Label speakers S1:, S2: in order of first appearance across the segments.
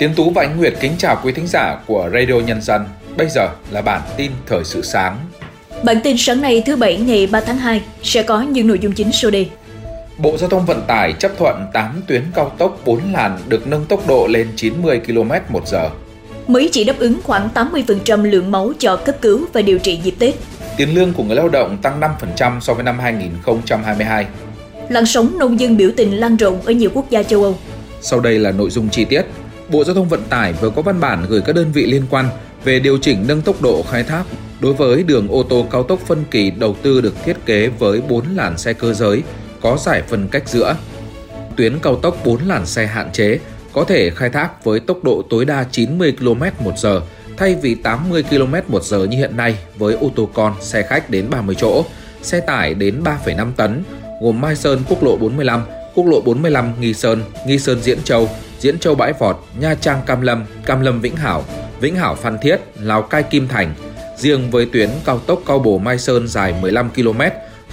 S1: Tiến Tú và Anh Nguyệt kính chào quý thính giả của Radio Nhân dân. Bây giờ là bản tin thời sự sáng.
S2: Bản tin sáng nay thứ Bảy ngày 3 tháng 2 sẽ có những nội dung chính sau đây.
S1: Bộ Giao thông Vận tải chấp thuận 8 tuyến cao tốc 4 làn được nâng tốc độ lên 90 km một giờ.
S2: Mới chỉ đáp ứng khoảng 80% lượng máu cho cấp cứu và điều trị dịp Tết.
S1: Tiền lương của người lao động tăng 5% so với năm 2022.
S2: Làn sóng nông dân biểu tình lan rộng ở nhiều quốc gia châu Âu.
S1: Sau đây là nội dung chi tiết. Bộ Giao thông Vận tải vừa có văn bản gửi các đơn vị liên quan về điều chỉnh nâng tốc độ khai thác đối với đường ô tô cao tốc phân kỳ đầu tư được thiết kế với 4 làn xe cơ giới có giải phân cách giữa. Tuyến cao tốc 4 làn xe hạn chế có thể khai thác với tốc độ tối đa 90 km một giờ thay vì 80 km một giờ như hiện nay với ô tô con xe khách đến 30 chỗ, xe tải đến 3,5 tấn, gồm Mai Sơn quốc lộ 45, quốc lộ 45 Nghi Sơn, Nghi Sơn Diễn Châu, Diễn Châu Bãi Vọt, Nha Trang Cam Lâm, Cam Lâm Vĩnh Hảo, Vĩnh Hảo Phan Thiết, Lào Cai Kim Thành. Riêng với tuyến cao tốc Cao Bồ Mai Sơn dài 15 km,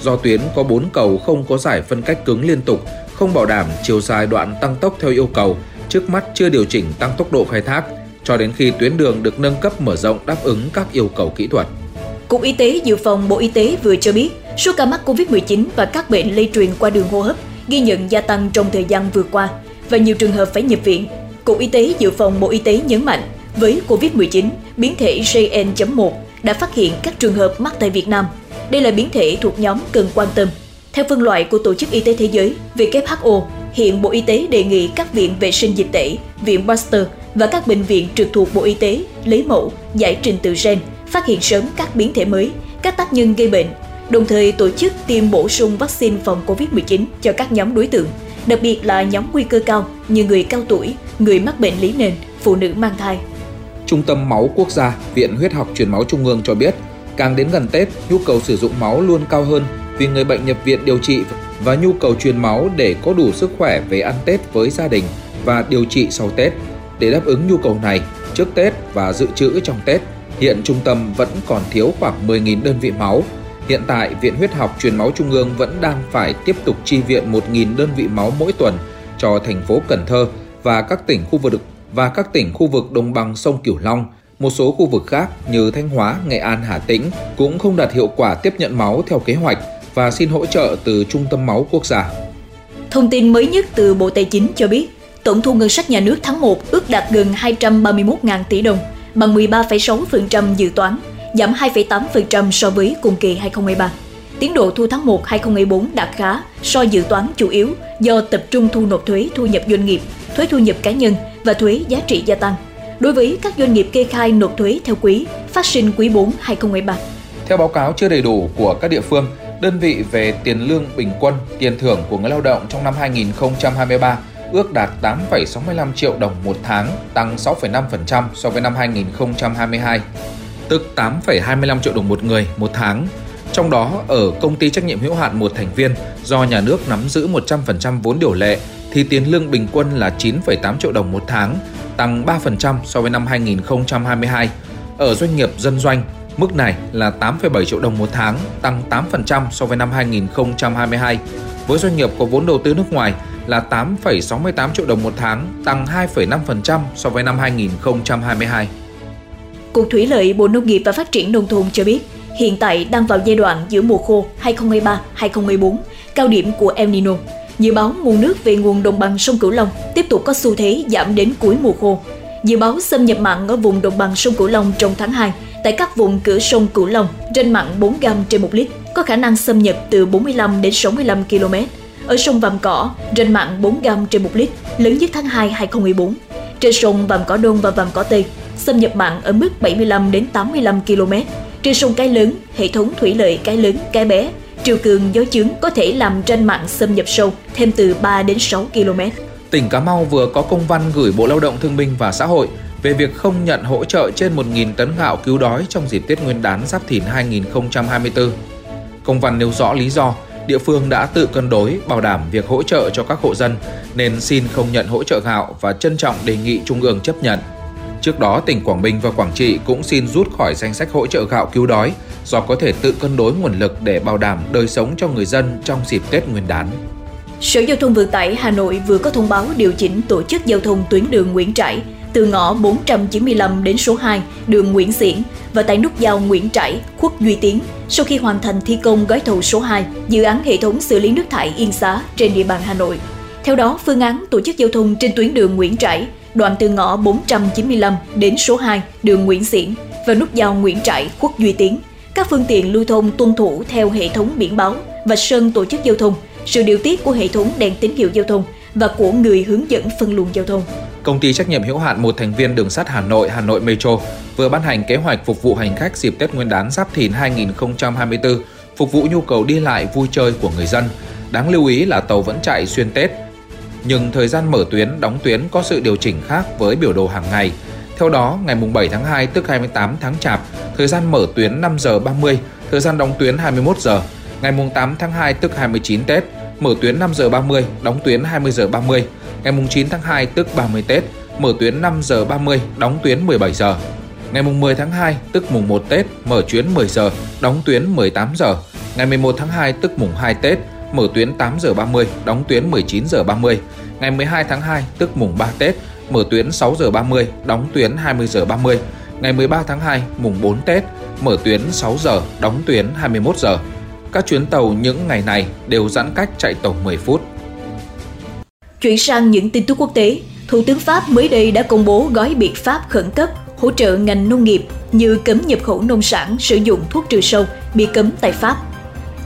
S1: do tuyến có 4 cầu không có giải phân cách cứng liên tục, không bảo đảm chiều dài đoạn tăng tốc theo yêu cầu, trước mắt chưa điều chỉnh tăng tốc độ khai thác, cho đến khi tuyến đường được nâng cấp mở rộng đáp ứng các yêu cầu kỹ thuật.
S2: Cục Y tế Dự phòng Bộ Y tế vừa cho biết, số ca mắc COVID-19 và các bệnh lây truyền qua đường hô hấp ghi nhận gia tăng trong thời gian vừa qua và nhiều trường hợp phải nhập viện. Cục Y tế Dự phòng Bộ Y tế nhấn mạnh, với COVID-19, biến thể JN.1 đã phát hiện các trường hợp mắc tại Việt Nam. Đây là biến thể thuộc nhóm cần quan tâm. Theo phân loại của Tổ chức Y tế Thế giới WHO, hiện Bộ Y tế đề nghị các viện vệ sinh dịch tễ, viện Pasteur và các bệnh viện trực thuộc Bộ Y tế lấy mẫu, giải trình tự gen, phát hiện sớm các biến thể mới, các tác nhân gây bệnh, đồng thời tổ chức tiêm bổ sung vaccine phòng COVID-19 cho các nhóm đối tượng, đặc biệt là nhóm nguy cơ cao như người cao tuổi, người mắc bệnh lý nền, phụ nữ mang thai.
S1: Trung tâm Máu Quốc gia, Viện Huyết học Truyền máu Trung ương cho biết, càng đến gần Tết, nhu cầu sử dụng máu luôn cao hơn vì người bệnh nhập viện điều trị và nhu cầu truyền máu để có đủ sức khỏe về ăn Tết với gia đình và điều trị sau Tết. Để đáp ứng nhu cầu này, trước Tết và dự trữ trong Tết, hiện trung tâm vẫn còn thiếu khoảng 10.000 đơn vị máu. Hiện tại, Viện Huyết học Truyền máu Trung ương vẫn đang phải tiếp tục chi viện 1.000 đơn vị máu mỗi tuần cho thành phố Cần Thơ và các tỉnh khu vực và các tỉnh khu vực đồng bằng sông Cửu Long. Một số khu vực khác như Thanh Hóa, Nghệ An, Hà Tĩnh cũng không đạt hiệu quả tiếp nhận máu theo kế hoạch và xin hỗ trợ từ Trung tâm Máu Quốc gia.
S2: Thông tin mới nhất từ Bộ Tài chính cho biết, tổng thu ngân sách nhà nước tháng 1 ước đạt gần 231.000 tỷ đồng, bằng 13,6% dự toán, giảm 2,8% so với cùng kỳ 2023. Tiến độ thu tháng 1 2024 đạt khá so dự toán chủ yếu do tập trung thu nộp thuế thu nhập doanh nghiệp, thuế thu nhập cá nhân và thuế giá trị gia tăng. Đối với các doanh nghiệp kê khai nộp thuế theo quý, phát sinh quý 4 2023.
S1: Theo báo cáo chưa đầy đủ của các địa phương, đơn vị về tiền lương bình quân, tiền thưởng của người lao động trong năm 2023 ước đạt 8,65 triệu đồng một tháng, tăng 6,5% so với năm 2022, tức 8,25 triệu đồng một người một tháng. Trong đó, ở công ty trách nhiệm hữu hạn một thành viên do nhà nước nắm giữ 100% vốn điều lệ thì tiền lương bình quân là 9,8 triệu đồng một tháng, tăng 3% so với năm 2022. Ở doanh nghiệp dân doanh, mức này là 8,7 triệu đồng một tháng, tăng 8% so với năm 2022. Với doanh nghiệp có vốn đầu tư nước ngoài là 8,68 triệu đồng một tháng, tăng 2,5% so với năm 2022.
S2: Cục Thủy lợi Bộ Nông nghiệp và Phát triển Nông thôn cho biết, hiện tại đang vào giai đoạn giữa mùa khô 2023-2024, cao điểm của El Nino. Dự báo nguồn nước về nguồn đồng bằng sông Cửu Long tiếp tục có xu thế giảm đến cuối mùa khô. Dự báo xâm nhập mặn ở vùng đồng bằng sông Cửu Long trong tháng 2 tại các vùng cửa sông Cửu Long trên mặn 4 gam trên 1 lít, có khả năng xâm nhập từ 45 đến 65 km. Ở sông Vàm Cỏ, trên mặn 4 gam trên 1 lít, lớn nhất tháng 2 2014. Trên sông Vàm Cỏ Đông và Vàm Cỏ Tây, xâm nhập mặn ở mức 75 đến 85 km. Trên sông Cái Lớn, hệ thống thủy lợi Cái Lớn, Cái Bé, triều cường gió chướng có thể làm trên mặn xâm nhập sâu thêm từ 3 đến 6 km.
S1: Tỉnh Cà Mau vừa có công văn gửi Bộ Lao động Thương binh và Xã hội về việc không nhận hỗ trợ trên 1.000 tấn gạo cứu đói trong dịp Tết Nguyên đán Giáp Thìn 2024. Công văn nêu rõ lý do địa phương đã tự cân đối bảo đảm việc hỗ trợ cho các hộ dân nên xin không nhận hỗ trợ gạo và trân trọng đề nghị Trung ương chấp nhận. Trước đó, tỉnh Quảng Bình và Quảng Trị cũng xin rút khỏi danh sách hỗ trợ gạo cứu đói do có thể tự cân đối nguồn lực để bảo đảm đời sống cho người dân trong dịp Tết Nguyên đán.
S2: Sở Giao thông Vận tải Hà Nội vừa có thông báo điều chỉnh tổ chức giao thông tuyến đường Nguyễn Trãi từ ngõ 495 đến số 2 đường Nguyễn Xiển và tại nút giao Nguyễn Trãi, Khuất Duy Tiến sau khi hoàn thành thi công gói thầu số 2 dự án hệ thống xử lý nước thải Yên Xá trên địa bàn Hà Nội. Theo đó, phương án tổ chức giao thông trên tuyến đường Nguyễn Trãi, đoạn từ ngõ 495 đến số 2 đường Nguyễn Xiển và nút giao Nguyễn Trãi, quốc Duy Tiến. Các phương tiện lưu thông tuân thủ theo hệ thống biển báo và sơn tổ chức giao thông, sự điều tiết của hệ thống đèn tín hiệu giao thông và của người hướng dẫn phân luồng giao thông.
S1: Công ty trách nhiệm hữu hạn một thành viên đường sắt Hà Nội Hà Nội Metro vừa ban hành kế hoạch phục vụ hành khách dịp Tết Nguyên đán Giáp Thìn 2024, phục vụ nhu cầu đi lại vui chơi của người dân. Đáng lưu ý là tàu vẫn chạy xuyên Tết, nhưng thời gian mở tuyến, đóng tuyến có sự điều chỉnh khác với biểu đồ hàng ngày. Theo đó, ngày 7 tháng 2 tức 28 tháng Chạp, thời gian mở tuyến 5 giờ 30, thời gian đóng tuyến 21 giờ. Ngày 8 tháng 2 tức 29 Tết, mở tuyến 5 giờ 30, đóng tuyến 20 giờ 30. Ngày 9 tháng 2 tức 30 Tết, mở tuyến 5 giờ 30, đóng tuyến 17 giờ. Ngày 10 tháng 2 tức mùng 1 Tết, mở chuyến 10 giờ, đóng tuyến 18 giờ. Ngày 11 tháng 2 tức mùng 2 Tết, mở tuyến 8 giờ 30, đóng tuyến 19 giờ 30. Ngày 12 tháng 2 tức mùng 3 Tết, mở tuyến 6 giờ 30, đóng tuyến 20 giờ 30. Ngày 13 tháng 2 mùng 4 Tết, mở tuyến 6 giờ, đóng tuyến 21 giờ. Các chuyến tàu những ngày này đều giãn cách chạy tàu 10 phút.
S2: Chuyển sang những tin tức quốc tế, Thủ tướng Pháp mới đây đã công bố gói biện pháp khẩn cấp hỗ trợ ngành nông nghiệp như cấm nhập khẩu nông sản sử dụng thuốc trừ sâu bị cấm tại Pháp,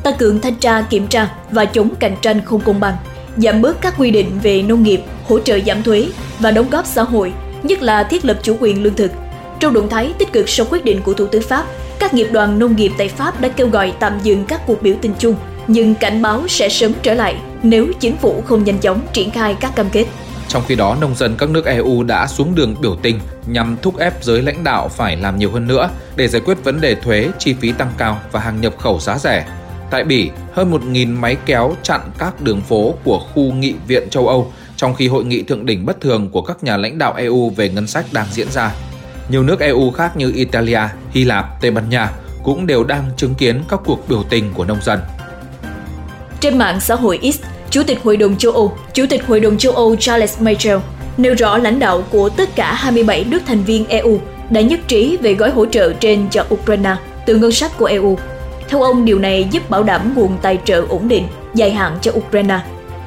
S2: tăng cường thanh tra kiểm tra và chống cạnh tranh không công bằng, giảm bớt các quy định về nông nghiệp, hỗ trợ giảm thuế và đóng góp xã hội, nhất là thiết lập chủ quyền lương thực. Trong động thái tích cực sau quyết định của Thủ tướng Pháp, các nghiệp đoàn nông nghiệp tại Pháp đã kêu gọi tạm dừng các cuộc biểu tình chung, nhưng cảnh báo sẽ sớm trở lại nếu chính phủ không nhanh chóng triển khai các cam kết.
S1: Trong khi đó, nông dân các nước EU đã xuống đường biểu tình nhằm thúc ép giới lãnh đạo phải làm nhiều hơn nữa để giải quyết vấn đề thuế, chi phí tăng cao và hàng nhập khẩu giá rẻ. Tại Bỉ, hơn 1.000 máy kéo chặn các đường phố của khu nghị viện châu Âu trong khi hội nghị thượng đỉnh bất thường của các nhà lãnh đạo EU về ngân sách đang diễn ra. Nhiều nước EU khác như Italia, Hy Lạp, Tây Ban Nha cũng đều đang chứng kiến các cuộc biểu tình của nông dân.
S2: Trên mạng xã hội X, Chủ tịch Hội đồng châu Âu, Chủ tịch Hội đồng châu Âu Charles Michel nêu rõ lãnh đạo của tất cả 27 nước thành viên EU đã nhất trí về gói hỗ trợ trên cho Ukraine từ ngân sách của EU. Theo ông, điều này giúp bảo đảm nguồn tài trợ ổn định, dài hạn cho Ukraine.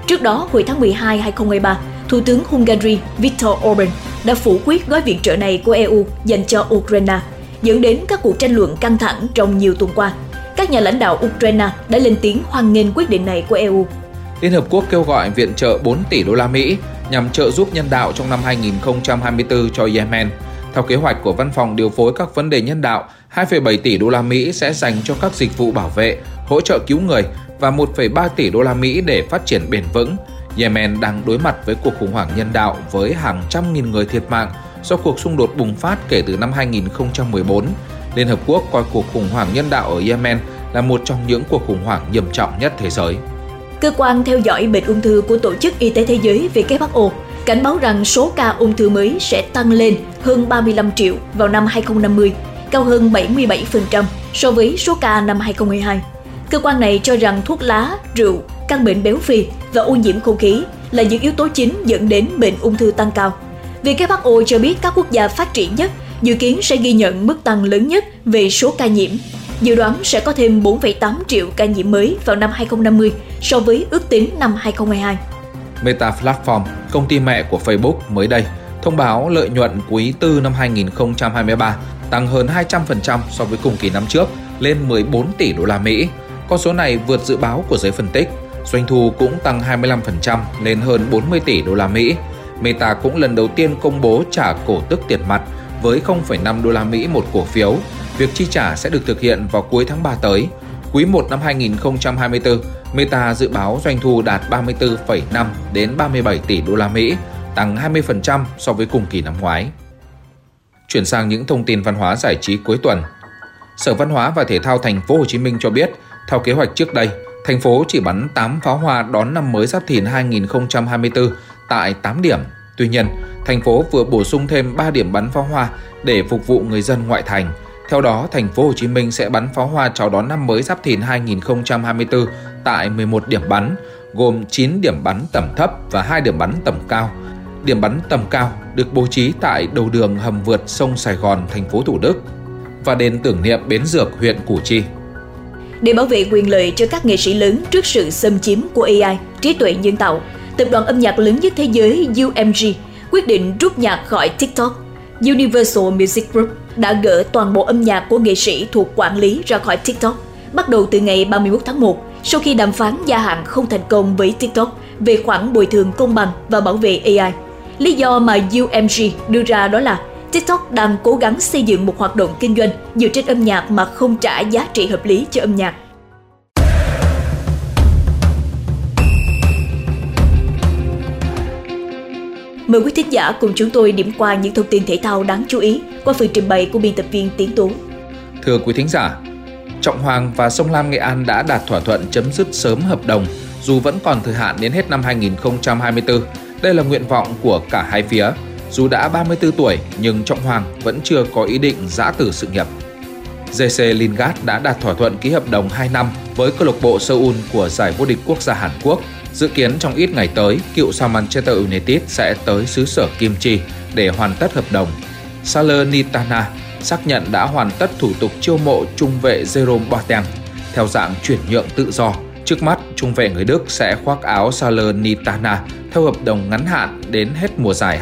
S2: Trước đó, hồi tháng 12 2023, Thủ tướng Hungary Viktor Orbán đã phủ quyết gói viện trợ này của EU dành cho Ukraine, dẫn đến các cuộc tranh luận căng thẳng trong nhiều tuần qua. Các nhà lãnh đạo Ukraine đã lên tiếng hoan nghênh quyết định này của EU.
S1: Liên Hợp Quốc kêu gọi viện trợ 4 tỷ đô la Mỹ nhằm trợ giúp nhân đạo trong năm 2024 cho Yemen. Theo kế hoạch của Văn phòng điều phối các vấn đề nhân đạo, 2,7 tỷ đô la Mỹ sẽ dành cho các dịch vụ bảo vệ, hỗ trợ cứu người và 1,3 tỷ đô la Mỹ để phát triển bền vững. Yemen đang đối mặt với cuộc khủng hoảng nhân đạo với hàng trăm nghìn người thiệt mạng do cuộc xung đột bùng phát kể từ năm 2014. Liên Hợp Quốc coi cuộc khủng hoảng nhân đạo ở Yemen là một trong những cuộc khủng hoảng nghiêm trọng nhất thế giới.
S2: Cơ quan theo dõi bệnh ung thư của Tổ chức Y tế Thế giới WHO cảnh báo rằng số ca ung thư mới sẽ tăng lên hơn 35 triệu vào năm 2050, cao hơn 77% so với số ca năm 2022. Cơ quan này cho rằng thuốc lá, rượu, căn bệnh béo phì và ô nhiễm không khí là những yếu tố chính dẫn đến bệnh ung thư tăng cao. WHO cho biết các quốc gia phát triển nhất dự kiến sẽ ghi nhận mức tăng lớn nhất về số ca nhiễm dự đoán sẽ có thêm 4,8 triệu ca nhiễm mới vào năm 2050 so với ước tính năm 2022.
S1: Meta Platform, công ty mẹ của Facebook mới đây, thông báo lợi nhuận quý tư năm 2023 tăng hơn 200% so với cùng kỳ năm trước, lên 14 tỷ đô la Mỹ. Con số này vượt dự báo của giới phân tích. Doanh thu cũng tăng 25% lên hơn 40 tỷ đô la Mỹ. Meta cũng lần đầu tiên công bố trả cổ tức tiền mặt với 0,5 đô la Mỹ một cổ phiếu Việc chi trả sẽ được thực hiện vào cuối tháng 3 tới. Quý 1 năm 2024, Meta dự báo doanh thu đạt 34,5 đến 37 tỷ đô la Mỹ, tăng 20% so với cùng kỳ năm ngoái. Chuyển sang những thông tin văn hóa giải trí cuối tuần. Sở Văn hóa và Thể thao Thành phố Hồ Chí Minh cho biết, theo kế hoạch trước đây, thành phố chỉ bắn 8 pháo hoa đón năm mới Giáp Thìn 2024 tại 8 điểm. Tuy nhiên, thành phố vừa bổ sung thêm 3 điểm bắn pháo hoa để phục vụ người dân ngoại thành – theo đó, thành phố Hồ Chí Minh sẽ bắn pháo hoa chào đón năm mới Giáp Thìn 2024 tại 11 điểm bắn, gồm 9 điểm bắn tầm thấp và 2 điểm bắn tầm cao. Điểm bắn tầm cao được bố trí tại đầu đường hầm vượt sông Sài Gòn, thành phố Thủ Đức và đền tưởng niệm Bến Dược, huyện Củ Chi.
S2: Để bảo vệ quyền lợi cho các nghệ sĩ lớn trước sự xâm chiếm của AI, trí tuệ nhân tạo, tập đoàn âm nhạc lớn nhất thế giới UMG quyết định rút nhạc khỏi TikTok. Universal Music Group đã gỡ toàn bộ âm nhạc của nghệ sĩ thuộc quản lý ra khỏi TikTok, bắt đầu từ ngày 31 tháng 1 sau khi đàm phán gia hạn không thành công với TikTok về khoản bồi thường công bằng và bảo vệ AI. Lý do mà UMG đưa ra đó là TikTok đang cố gắng xây dựng một hoạt động kinh doanh dựa trên âm nhạc mà không trả giá trị hợp lý cho âm nhạc. Mời quý thính giả cùng chúng tôi điểm qua những thông tin thể thao đáng chú ý qua phần trình bày của biên tập viên Tiến Tú.
S1: Thưa quý thính giả, Trọng Hoàng và Sông Lam Nghệ An đã đạt thỏa thuận chấm dứt sớm hợp đồng dù vẫn còn thời hạn đến hết năm 2024. Đây là nguyện vọng của cả hai phía. Dù đã 34 tuổi nhưng Trọng Hoàng vẫn chưa có ý định giã từ sự nghiệp. JC Lingard đã đạt thỏa thuận ký hợp đồng 2 năm với câu lạc bộ Seoul của giải vô địch quốc gia Hàn Quốc. Dự kiến trong ít ngày tới, cựu sao Manchester United sẽ tới xứ sở Kim Chi để hoàn tất hợp đồng. Salernitana xác nhận đã hoàn tất thủ tục chiêu mộ trung vệ Jerome Boateng theo dạng chuyển nhượng tự do. Trước mắt, trung vệ người Đức sẽ khoác áo Salernitana theo hợp đồng ngắn hạn đến hết mùa giải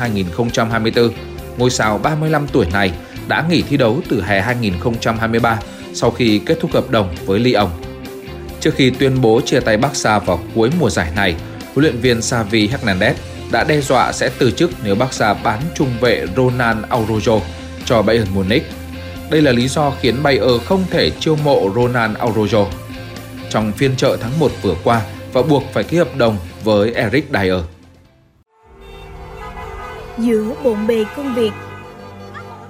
S1: 2023-2024. Ngôi sao 35 tuổi này đã nghỉ thi đấu từ hè 2023 sau khi kết thúc hợp đồng với Lyon. Trước khi tuyên bố chia tay Barca vào cuối mùa giải này, huấn luyện viên Xavi Hernandez đã đe dọa sẽ từ chức nếu Barca bán trung vệ Ronald Araujo cho Bayern Munich. Đây là lý do khiến Bayern không thể chiêu mộ Ronald Araujo trong phiên chợ tháng 1 vừa qua và buộc phải ký hợp đồng với Eric Dyer.
S2: Giữa bộn bề công việc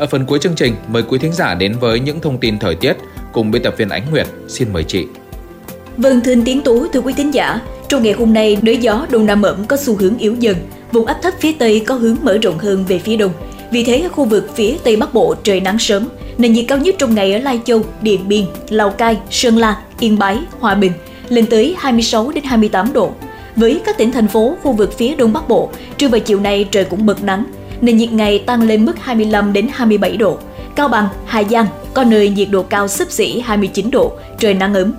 S1: Ở phần cuối chương trình, mời quý thính giả đến với những thông tin thời tiết cùng biên tập viên Ánh Nguyệt. Xin mời chị.
S2: Vâng, thưa Tiến Tú, thưa quý thính giả, trong ngày hôm nay, đới gió đông nam ẩm có xu hướng yếu dần, vùng áp thấp phía tây có hướng mở rộng hơn về phía đông. Vì thế, ở khu vực phía tây bắc bộ trời nắng sớm, nền nhiệt cao nhất trong ngày ở Lai Châu, Điện Biên, Lào Cai, Sơn La, Yên Bái, Hòa Bình lên tới 26 đến 28 độ. Với các tỉnh thành phố khu vực phía đông bắc bộ, trưa và chiều nay trời cũng bật nắng, nền nhiệt ngày tăng lên mức 25 đến 27 độ. Cao Bằng, Hà Giang có nơi nhiệt độ cao xấp xỉ 29 độ, trời nắng ấm.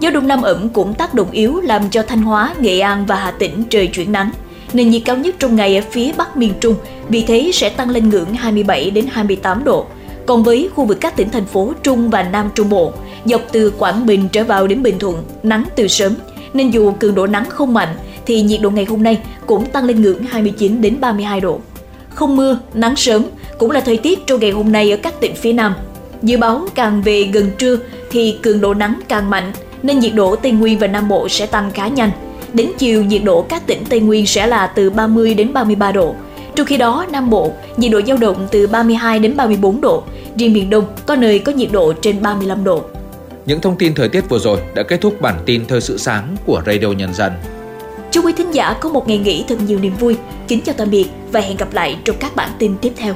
S2: Gió đông nam ẩm cũng tác động yếu làm cho Thanh Hóa, Nghệ An và Hà Tĩnh trời chuyển nắng. Nền nhiệt cao nhất trong ngày ở phía Bắc miền Trung vì thế sẽ tăng lên ngưỡng 27 đến 28 độ. Còn với khu vực các tỉnh thành phố Trung và Nam Trung Bộ, dọc từ Quảng Bình trở vào đến Bình Thuận, nắng từ sớm, nên dù cường độ nắng không mạnh thì nhiệt độ ngày hôm nay cũng tăng lên ngưỡng 29 đến 32 độ. Không mưa, nắng sớm cũng là thời tiết trong ngày hôm nay ở các tỉnh phía Nam. Dự báo càng về gần trưa thì cường độ nắng càng mạnh, nên nhiệt độ Tây Nguyên và Nam Bộ sẽ tăng khá nhanh. Đến chiều, nhiệt độ các tỉnh Tây Nguyên sẽ là từ 30 đến 33 độ. Trong khi đó, Nam Bộ, nhiệt độ dao động từ 32 đến 34 độ, riêng miền Đông có nơi có nhiệt độ trên 35 độ.
S1: Những thông tin thời tiết vừa rồi đã kết thúc bản tin thời sự sáng của Radio Nhân dân.
S2: Chúc quý thính giả có một ngày nghỉ thật nhiều niềm vui. Kính chào tạm biệt và hẹn gặp lại trong các bản tin tiếp theo.